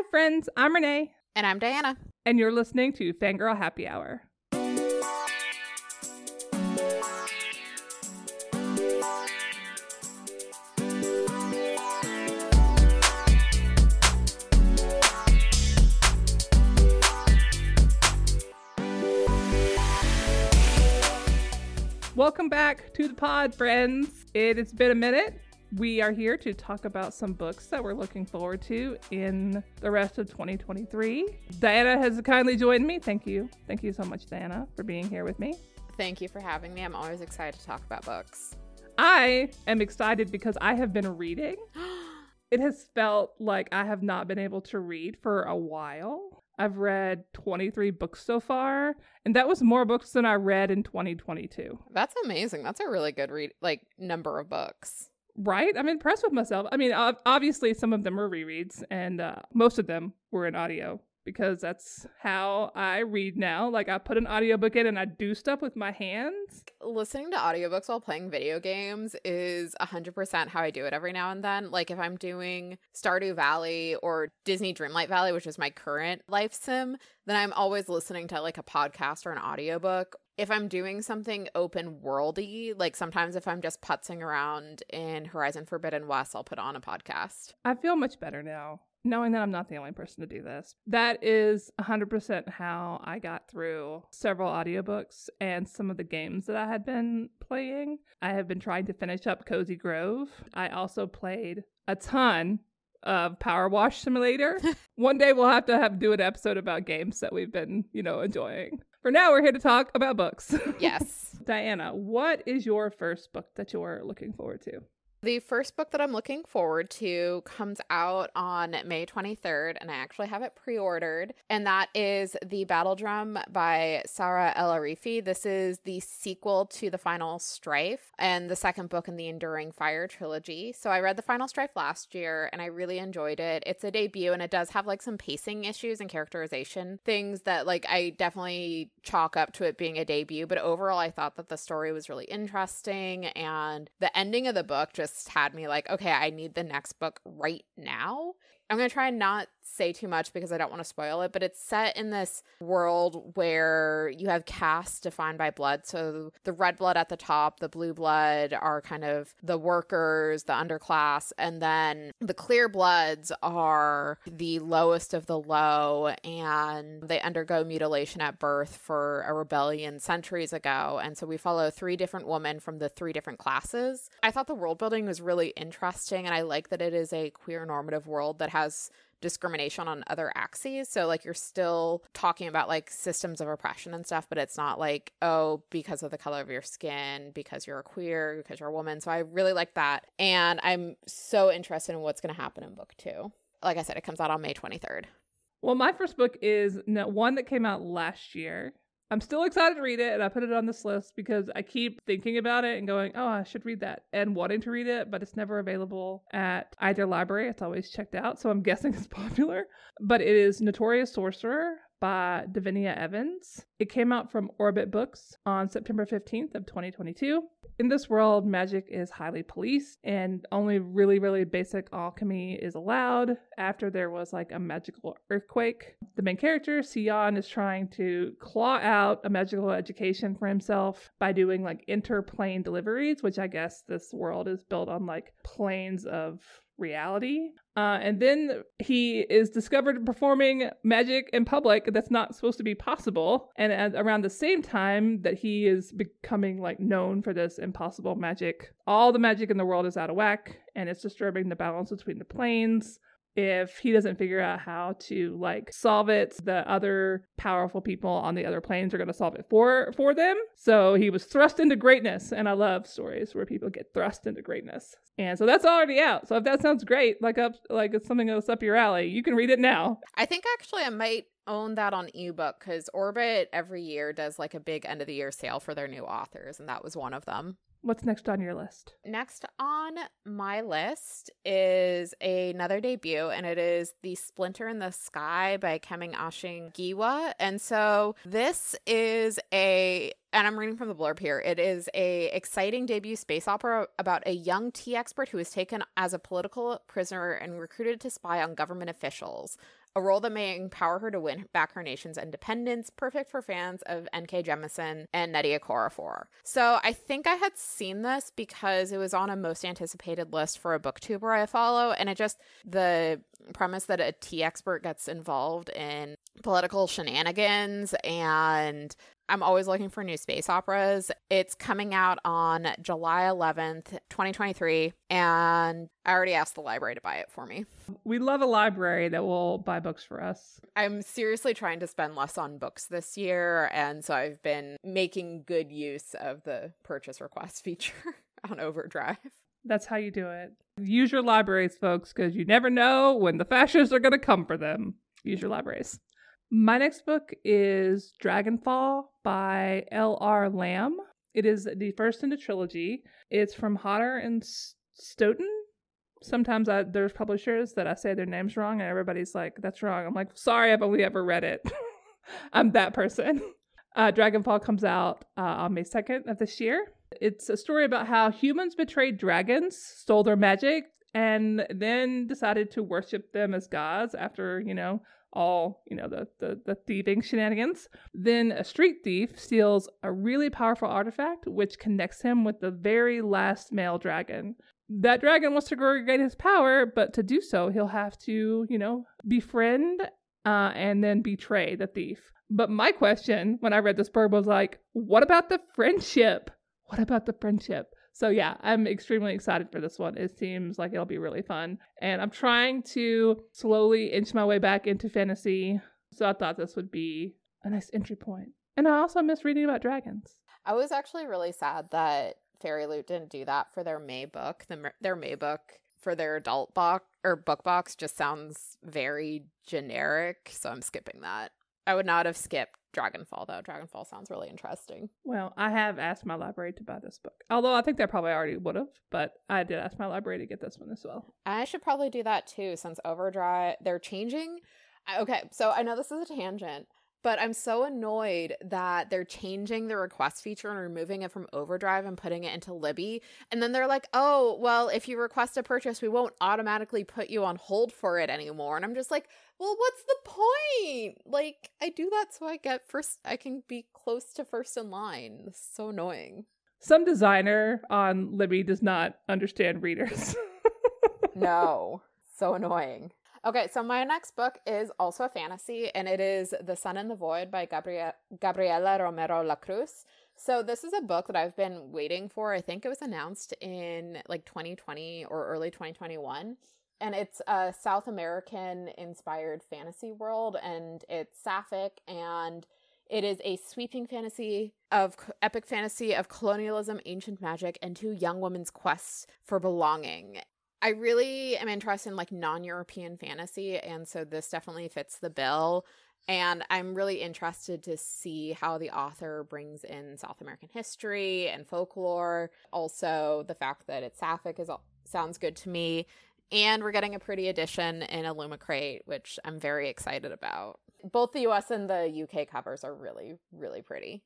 Hi, friends. I'm Renay. And I'm Diana. And you're listening to Fangirl Happy Hour. Welcome back to the pod, friends. It has been a minute. We are here to talk about some books that we're looking forward to in the rest of 2023. Diana has kindly joined me. Thank you. Thank you so much, Diana, for being here with me. Thank you for having me. I'm always excited to talk about books. I am excited because I have been reading. it has felt like I have not been able to read for a while. I've read 23 books so far, and that was more books than I read in 2022. That's amazing. That's a really good read like number of books. Right? I'm impressed with myself. I mean, obviously, some of them were rereads, and uh, most of them were in audio because that's how I read now. Like, I put an audiobook in and I do stuff with my hands. Listening to audiobooks while playing video games is 100% how I do it every now and then. Like, if I'm doing Stardew Valley or Disney Dreamlight Valley, which is my current life sim, then I'm always listening to like a podcast or an audiobook if I'm doing something open worldy, like sometimes if I'm just putzing around in Horizon Forbidden West, I'll put on a podcast. I feel much better now knowing that I'm not the only person to do this. That is 100% how I got through several audiobooks and some of the games that I had been playing. I have been trying to finish up Cozy Grove. I also played a ton of Power Wash Simulator. One day we'll have to have do an episode about games that we've been, you know, enjoying. For now, we're here to talk about books. Yes. Diana, what is your first book that you're looking forward to? The first book that I'm looking forward to comes out on May 23rd, and I actually have it pre ordered. And that is The Battle Drum by Saara El-Arifi. This is the sequel to The Final Strife and the second book in the Enduring Fire trilogy. So I read The Final Strife last year and I really enjoyed it. It's a debut and it does have like some pacing issues and characterization things that like I definitely chalk up to it being a debut. But overall, I thought that the story was really interesting and the ending of the book just just had me like, okay, I need the next book right now. I'm going to try and not say too much because I don't want to spoil it, but it's set in this world where you have castes defined by blood. So the red blood at the top, the blue blood are kind of the workers, the underclass, and then the clear bloods are the lowest of the low and they undergo mutilation at birth for a rebellion centuries ago. And so we follow three different women from the three different classes. I thought the world building was really interesting and I like that it is a queer normative world that has discrimination on other axes. So like you're still talking about like systems of oppression and stuff, but it's not like, oh, because of the color of your skin, because you're a queer, because you're a woman. So I really like that. And I'm so interested in what's going to happen in book two. Like I said, it comes out on May 23rd. Well, my first book is one that came out last year. I'm still excited to read it, and I put it on this list because I keep thinking about it and going, oh, I should read that, and wanting to read it, but it's never available at either library. It's always checked out, so I'm guessing it's popular. But it is Notorious Sorcerer by Davinia Evans. It came out from Orbit Books on September 15th of 2022. In this world, magic is highly policed and only really really basic alchemy is allowed after there was like a magical earthquake. The main character, Sion, is trying to claw out a magical education for himself by doing like interplane deliveries, which I guess this world is built on like planes of reality. Uh, and then he is discovered performing magic in public that's not supposed to be possible. And at, around the same time that he is becoming like known for this impossible magic, all the magic in the world is out of whack and it's disturbing the balance between the planes if he doesn't figure out how to like solve it the other powerful people on the other planes are going to solve it for for them. So he was thrust into greatness and i love stories where people get thrust into greatness. And so that's already out. So if that sounds great like up like it's something that's up your alley you can read it now. I think actually i might own that on ebook because orbit every year does like a big end of the year sale for their new authors and that was one of them What's next on your list? Next on my list is another debut, and it is The Splinter in the Sky by Kemi Ashing-Giwa. And so this is a and I'm reading from the blurb here. It is a exciting debut space opera about a young tea expert who is taken as a political prisoner and recruited to spy on government officials. A role that may empower her to win back her nation's independence, perfect for fans of N.K. Jemisin and Nnedi Okorafor. So I think I had seen this because it was on a most anticipated list for a booktuber I follow, and it just the premise that a tea expert gets involved in political shenanigans and I'm always looking for new space operas. It's coming out on July 11th, 2023, and I already asked the library to buy it for me. We love a library that will buy books for us. I'm seriously trying to spend less on books this year, and so I've been making good use of the purchase request feature on Overdrive. That's how you do it. Use your libraries, folks, because you never know when the fascists are going to come for them. Use your libraries. My next book is Dragonfall by L.R. Lam. It is the first in the trilogy. It's from Hodder and Stoughton. Sometimes I, there's publishers that I say their names wrong, and everybody's like, "That's wrong." I'm like, "Sorry, I've only ever read it." I'm that person. Uh, Dragonfall comes out uh, on May 2nd of this year. It's a story about how humans betrayed dragons, stole their magic, and then decided to worship them as gods after, you know, all you know the, the the thieving shenanigans. Then a street thief steals a really powerful artifact which connects him with the very last male dragon. That dragon wants to regain his power but to do so he'll have to you know befriend uh, and then betray the thief. But my question when i read this bird was like what about the friendship what about the friendship so yeah, I'm extremely excited for this one. It seems like it'll be really fun. And I'm trying to slowly inch my way back into fantasy. So I thought this would be a nice entry point. And I also miss reading about dragons. I was actually really sad that FairyLoot didn't do that for their May book. The, their May book for their adult box or book box just sounds very generic, so I'm skipping that. I would not have skipped Dragonfall though. Dragonfall sounds really interesting. Well, I have asked my library to buy this book. Although I think they probably already would have, but I did ask my library to get this one as well. I should probably do that too since Overdrive they're changing. Okay, so I know this is a tangent, but I'm so annoyed that they're changing the request feature and removing it from Overdrive and putting it into Libby. And then they're like, oh, well, if you request a purchase, we won't automatically put you on hold for it anymore. And I'm just like, well, what's the point? Like, I do that so I get first, I can be close to first in line. So annoying. Some designer on Libby does not understand readers. no, so annoying. Okay, so my next book is also a fantasy, and it is The Sun and the Void by Gabriela Romero Lacruz. So this is a book that I've been waiting for. I think it was announced in like 2020 or early 2021 and it's a South American inspired fantasy world, and it's sapphic, and it is a sweeping fantasy of epic fantasy of colonialism, ancient magic, and two young women's quests for belonging. I really am interested in like non-European fantasy, and so this definitely fits the bill. And I'm really interested to see how the author brings in South American history and folklore. Also, the fact that it's sapphic is sounds good to me. And we're getting a pretty edition in Illumicrate, which I'm very excited about. Both the US and the UK covers are really, really pretty.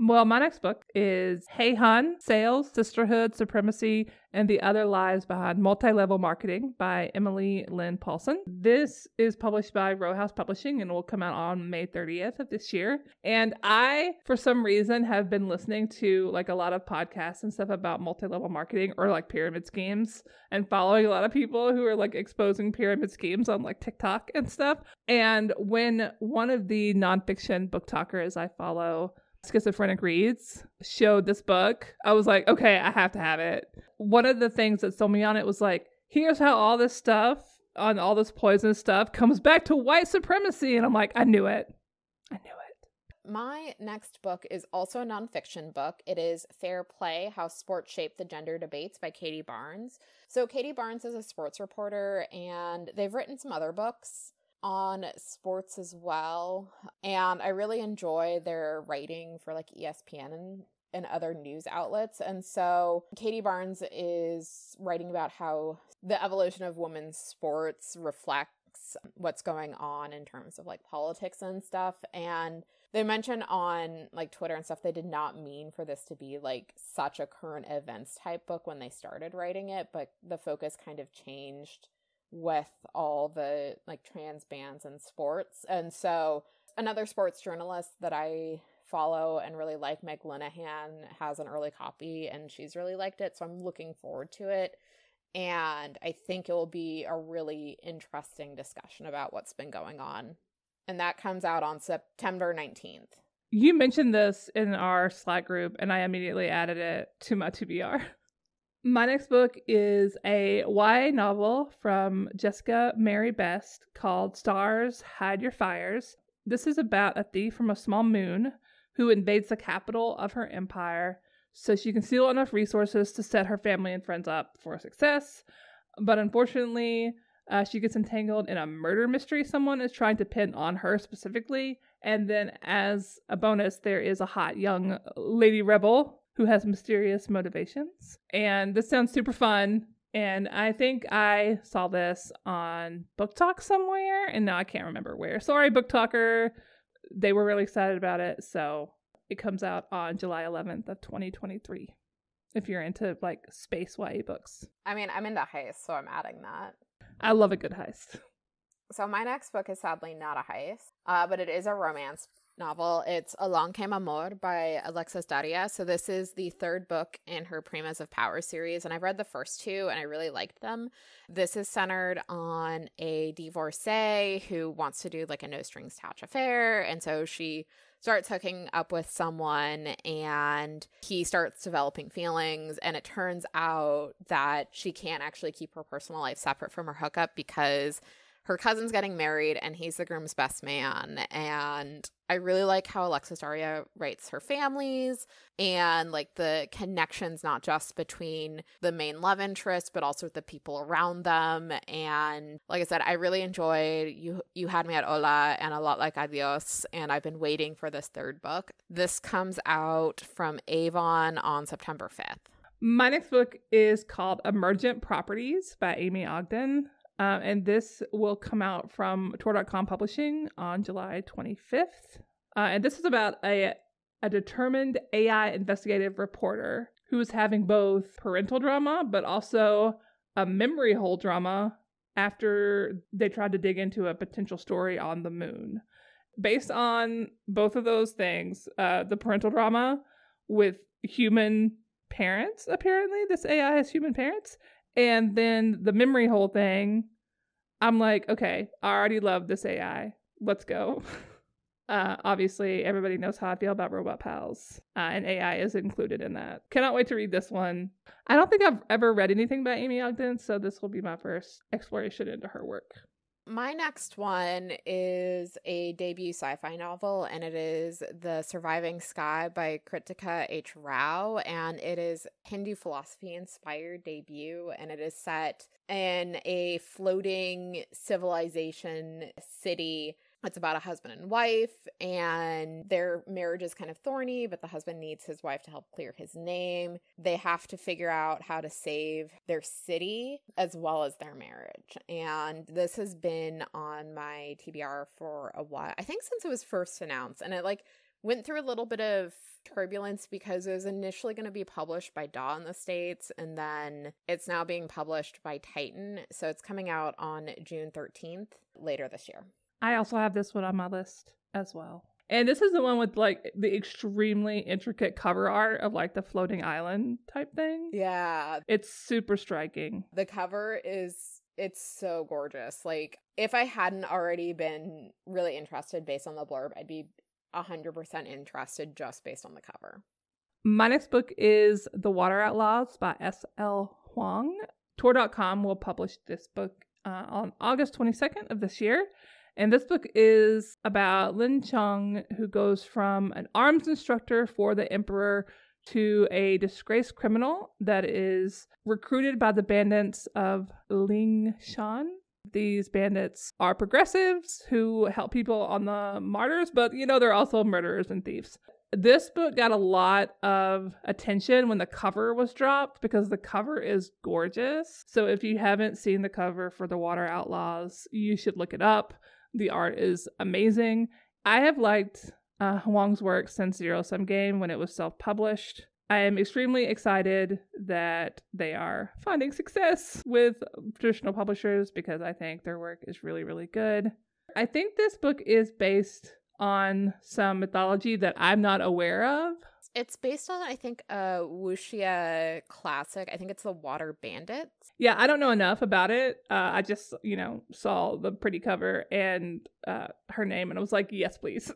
Well, my next book is Hey Hun Sales, Sisterhood, Supremacy, and the Other Lies Behind Multi Level Marketing by Emily Lynn Paulson. This is published by Row House Publishing and will come out on May 30th of this year. And I, for some reason, have been listening to like a lot of podcasts and stuff about multi level marketing or like pyramid schemes and following a lot of people who are like exposing pyramid schemes on like TikTok and stuff. And when one of the nonfiction book talkers I follow, Schizophrenic Reads showed this book, I was like, okay, I have to have it. One of the things that sold me on it was like, here's how all this stuff on all this poison stuff comes back to white supremacy. And I'm like, I knew it. I knew it. My next book is also a nonfiction book. It is Fair Play How Sports Shape the Gender Debates by Katie Barnes. So, Katie Barnes is a sports reporter, and they've written some other books on sports as well. And I really enjoy their writing for like ESPN and, and other news outlets. And so Katie Barnes is writing about how the evolution of women's sports reflects what's going on in terms of like politics and stuff. And they mentioned on like Twitter and stuff they did not mean for this to be like such a current events type book when they started writing it, but the focus kind of changed with all the like trans bands and sports. And so another sports journalist that I follow and really like, Meg Linehan, has an early copy and she's really liked it. So I'm looking forward to it. And I think it will be a really interesting discussion about what's been going on. And that comes out on September 19th. You mentioned this in our Slack group, and I immediately added it to my TBR. My next book is a YA novel from Jessica Mary Best called Stars Hide Your Fires. This is about a thief from a small moon who invades the capital of her empire so she can steal enough resources to set her family and friends up for success. But unfortunately, uh, she gets entangled in a murder mystery someone is trying to pin on her specifically. And then, as a bonus, there is a hot young lady rebel who has mysterious motivations. And this sounds super fun. And I think I saw this on BookTok somewhere, and now I can't remember where. Sorry, BookToker. They were really excited about it. So it comes out on July 11th of 2023. If you're into like space YA books. I mean, I'm into heist, so I'm adding that. I love a good heist. So my next book is sadly not a heist, uh, but it is a romance novel. It's Along Came Amor by Alexis Daria. So this is the third book in her Primas of Power series, and I've read the first two and I really liked them. This is centered on a divorcee who wants to do like a no strings attached affair, and so she starts hooking up with someone and he starts developing feelings and it turns out that she can't actually keep her personal life separate from her hookup because her cousin's getting married and he's the groom's best man and i really like how alexis daria writes her families and like the connections not just between the main love interest but also the people around them and like i said i really enjoyed you you had me at hola and a lot like adios and i've been waiting for this third book this comes out from avon on september 5th my next book is called Emergent Properties by Aimee Ogden. Um, and this will come out from Tor.com Publishing on July 25th. Uh, and this is about a, a determined AI investigative reporter who is having both parental drama, but also a memory hole drama after they tried to dig into a potential story on the moon. Based on both of those things, uh, the parental drama with human parents, apparently, this AI has human parents, and then the memory hole thing, I'm like, okay, I already love this AI. Let's go. Uh, obviously, everybody knows how I feel about robot pals, uh, and AI is included in that. Cannot wait to read this one. I don't think I've ever read anything by Aimee Ogden, so this will be my first exploration into her work. My next one is a debut sci fi novel, and it is The Surviving Sky by Kritika H. Rao. And it is Hindu philosophy inspired debut, and it is set in a floating civilization city it's about a husband and wife, and their marriage is kind of thorny, but the husband needs his wife to help clear his name. They have to figure out how to save their city as well as their marriage. And this has been on my TBR for a while. I think since it was first announced, and it like went through a little bit of turbulence because it was initially going to be published by Daw in the States and then it's now being published by Titan. So it's coming out on June 13th later this year. I also have this one on my list as well. And this is the one with like the extremely intricate cover art of like the floating island type thing. Yeah. It's super striking. The cover is it's so gorgeous. Like if I hadn't already been really interested based on the blurb, I'd be 100% interested just based on the cover. My next book is The Water Outlaws by S.L. Huang. Tor.com will publish this book uh, on August 22nd of this year. And this book is about Lin Chung, who goes from an arms instructor for the Emperor to a disgraced criminal that is recruited by the bandits of Ling Shan. These bandits are progressives who help people on the martyrs, but you know, they're also murderers and thieves. This book got a lot of attention when the cover was dropped because the cover is gorgeous. So if you haven't seen the cover for The Water Outlaws, you should look it up. The art is amazing. I have liked uh, Huang's work since Zero Sum Game when it was self published. I am extremely excited that they are finding success with traditional publishers because I think their work is really, really good. I think this book is based on some mythology that I'm not aware of. It's based on, I think, a wuxia classic. I think it's the Water Bandits. Yeah, I don't know enough about it. Uh, I just, you know, saw the pretty cover and uh, her name, and I was like, yes, please.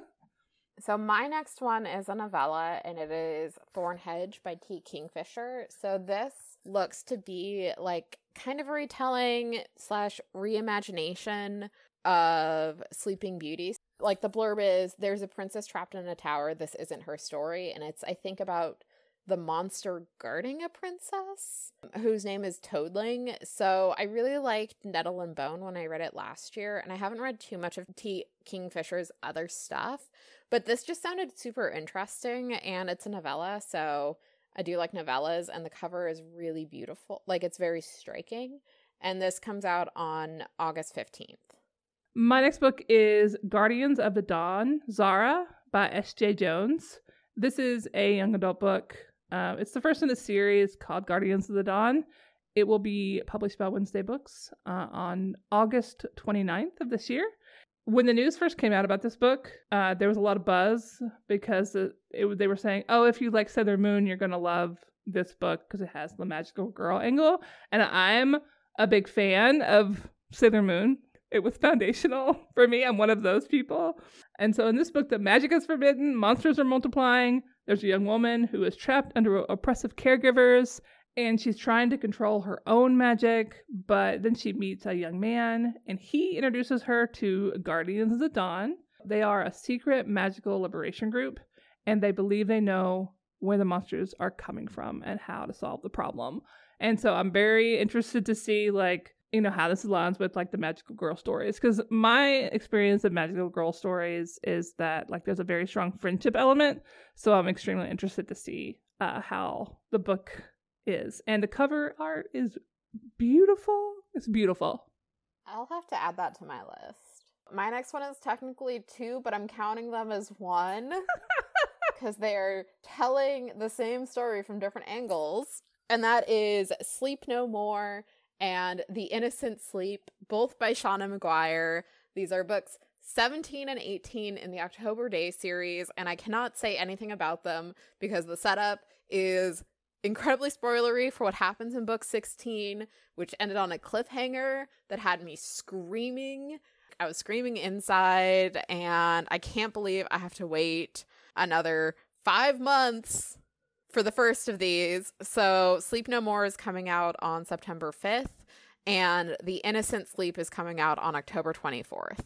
so my next one is a novella, and it is Thornhedge by T. Kingfisher. So this looks to be like kind of a retelling slash reimagination of Sleeping Beauty. Like the blurb is there's a princess trapped in a tower. This isn't her story. And it's, I think, about the monster guarding a princess whose name is Toadling. So I really liked Nettle and Bone when I read it last year. And I haven't read too much of T. Kingfisher's other stuff, but this just sounded super interesting. And it's a novella. So I do like novellas. And the cover is really beautiful. Like it's very striking. And this comes out on August 15th. My next book is Guardians of the Dawn, Zhara by S. Jae-Jones. This is a young adult book. Uh, it's the first in the series called Guardians of the Dawn. It will be published by Wednesday Books uh, on August 29th of this year. When the news first came out about this book, uh, there was a lot of buzz because it, it, they were saying, oh, if you like Sailor Moon, you're going to love this book because it has the magical girl angle. And I'm a big fan of Sailor Moon it was foundational for me. I'm one of those people. And so in this book, the magic is forbidden, monsters are multiplying. There's a young woman who is trapped under oppressive caregivers, and she's trying to control her own magic. But then she meets a young man, and he introduces her to Guardians of the Dawn. They are a secret magical liberation group, and they believe they know where the monsters are coming from and how to solve the problem. And so I'm very interested to see like you know how this aligns with like the magical girl stories because my experience of magical girl stories is that like there's a very strong friendship element so i'm extremely interested to see uh, how the book is. And the cover art is beautiful. It's beautiful. I'll have to add that to my list. My next one is technically two but i'm counting them as one because they're telling the same story from different angles and that is sleep no more and The Innocent Sleep, both by Seanan McGuire. These are books 17 and 18 in the October Day series, and I cannot say anything about them because the setup is incredibly spoilery for what happens in book 16, which ended on a cliffhanger that had me screaming. I was screaming inside, and I can't believe I have to wait another five months for the first of these. So, Sleep No More is coming out on September 5th, and The Innocent Sleep is coming out on October 24th.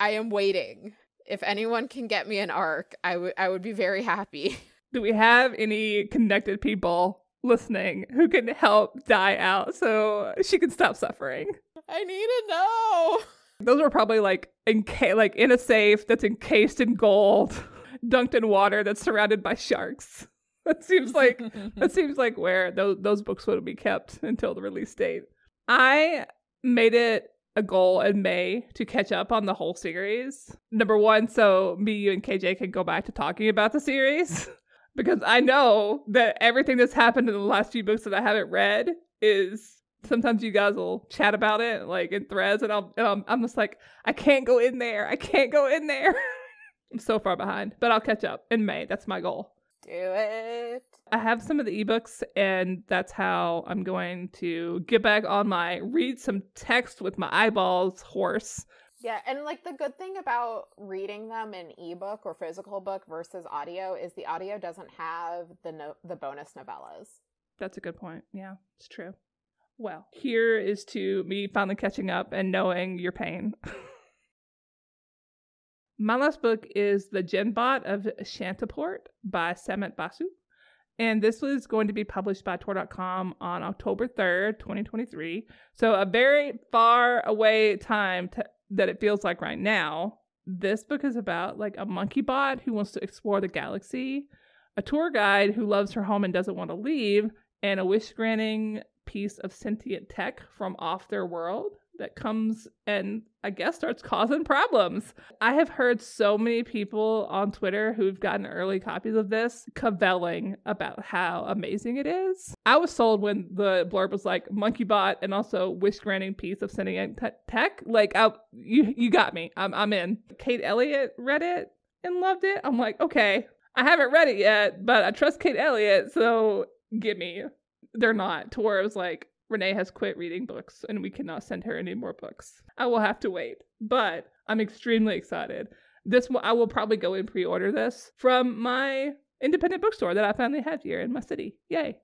I am waiting. If anyone can get me an arc, I would I would be very happy. Do we have any connected people listening who can help Di out so she can stop suffering? I need to know. Those are probably like in like in a safe that's encased in gold, dunked in water that's surrounded by sharks. that seems like that seems like where those those books would be kept until the release date. I made it a goal in May to catch up on the whole series. Number one, so me, you, and KJ can go back to talking about the series. because I know that everything that's happened in the last few books that I haven't read is sometimes you guys will chat about it like in threads, and I'll, and I'm, I'm just like, I can't go in there. I can't go in there. I'm so far behind, but I'll catch up in May. That's my goal. Do it. I have some of the ebooks, and that's how I'm going to get back on my read some text with my eyeballs horse. Yeah, and like the good thing about reading them in ebook or physical book versus audio is the audio doesn't have the no- the bonus novellas. That's a good point. Yeah, it's true. Well, here is to me finally catching up and knowing your pain. My last book is The Jinn-Bot of Shantiport by Samit Basu. And this was going to be published by Tor.com on October 3rd, 2023. So, a very far away time to, that it feels like right now. This book is about like a monkey bot who wants to explore the galaxy, a tour guide who loves her home and doesn't want to leave, and a wish granting piece of sentient tech from off their world that comes and I guess starts causing problems. I have heard so many people on Twitter who've gotten early copies of this cavelling about how amazing it is. I was sold when the blurb was like monkey bot and also wish granting piece of sentient te- tech. Like, I, you you got me. I'm I'm in. Kate Elliott read it and loved it. I'm like, okay, I haven't read it yet, but I trust Kate Elliott, so give me. They're not. To where it was like, Renay has quit reading books and we cannot send her any more books. I will have to wait, but I'm extremely excited. This will, I will probably go and pre-order this from my independent bookstore that I finally have here in my city. Yay.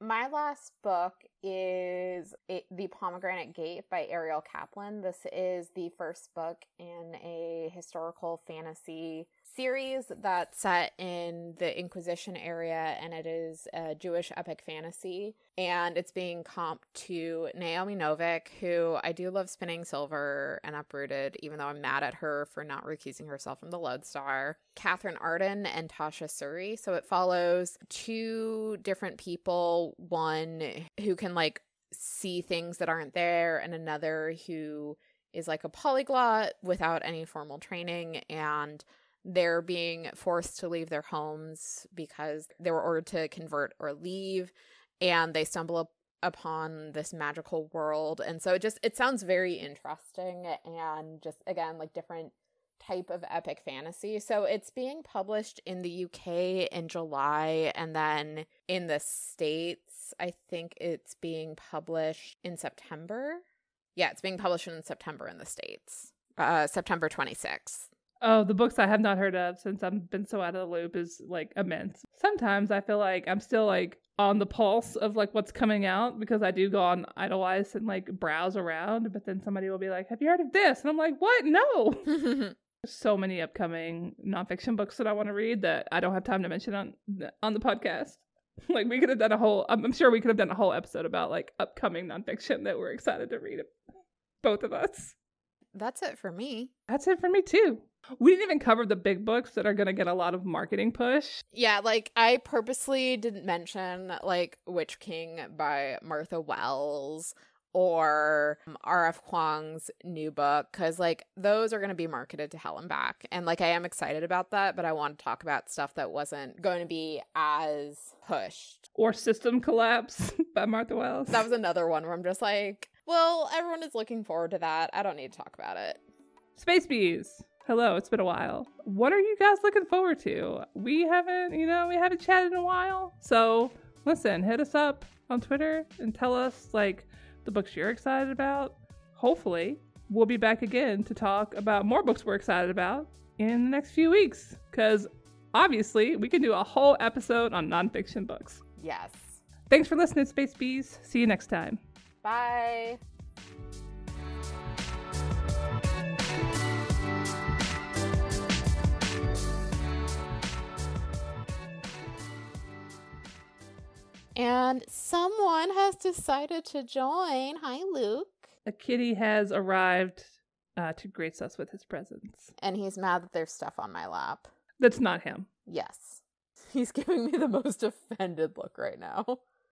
My last book is The Pomegranate Gate by Ariel Kaplan. This is the first book in a historical fantasy series that's set in the Inquisition area and it is a Jewish epic fantasy. And it's being comped to Naomi Novik, who I do love Spinning Silver and Uprooted, even though I'm mad at her for not recusing herself from the Lodestar. Katherine Arden and Tasha Suri. So it follows two different people, one who can like see things that aren't there, and another who is like a polyglot without any formal training and they're being forced to leave their homes because they were ordered to convert or leave and they stumble up upon this magical world. And so it just it sounds very interesting and just again like different type of epic fantasy so it's being published in the UK in July and then in the states I think it's being published in September yeah it's being published in September in the states uh September 26th Oh, the books I have not heard of since I've been so out of the loop is like immense. Sometimes I feel like I'm still like on the pulse of like what's coming out because I do go on Edelweiss and like browse around, but then somebody will be like, "Have you heard of this?" And I'm like, "What? No." so many upcoming nonfiction books that I want to read that I don't have time to mention on on the podcast. like we could have done a whole. I'm sure we could have done a whole episode about like upcoming nonfiction that we're excited to read. Both of us. That's it for me. That's it for me too. We didn't even cover the big books that are going to get a lot of marketing push. Yeah, like I purposely didn't mention like Witch King by Martha Wells or um, R.F. Kuang's new book because like those are going to be marketed to hell and back. And like I am excited about that, but I want to talk about stuff that wasn't going to be as pushed. Or System Collapse by Martha Wells. That was another one where I'm just like, well, everyone is looking forward to that. I don't need to talk about it. Space Bees. Hello, it's been a while. What are you guys looking forward to? We haven't, you know, we haven't chatted in a while. So listen, hit us up on Twitter and tell us like the books you're excited about. Hopefully, we'll be back again to talk about more books we're excited about in the next few weeks. Because obviously, we can do a whole episode on nonfiction books. Yes. Thanks for listening, Space Bees. See you next time. Bye. And someone has decided to join. Hi, Luke. A kitty has arrived uh, to grace us with his presence. And he's mad that there's stuff on my lap. That's not him. Yes. He's giving me the most offended look right now.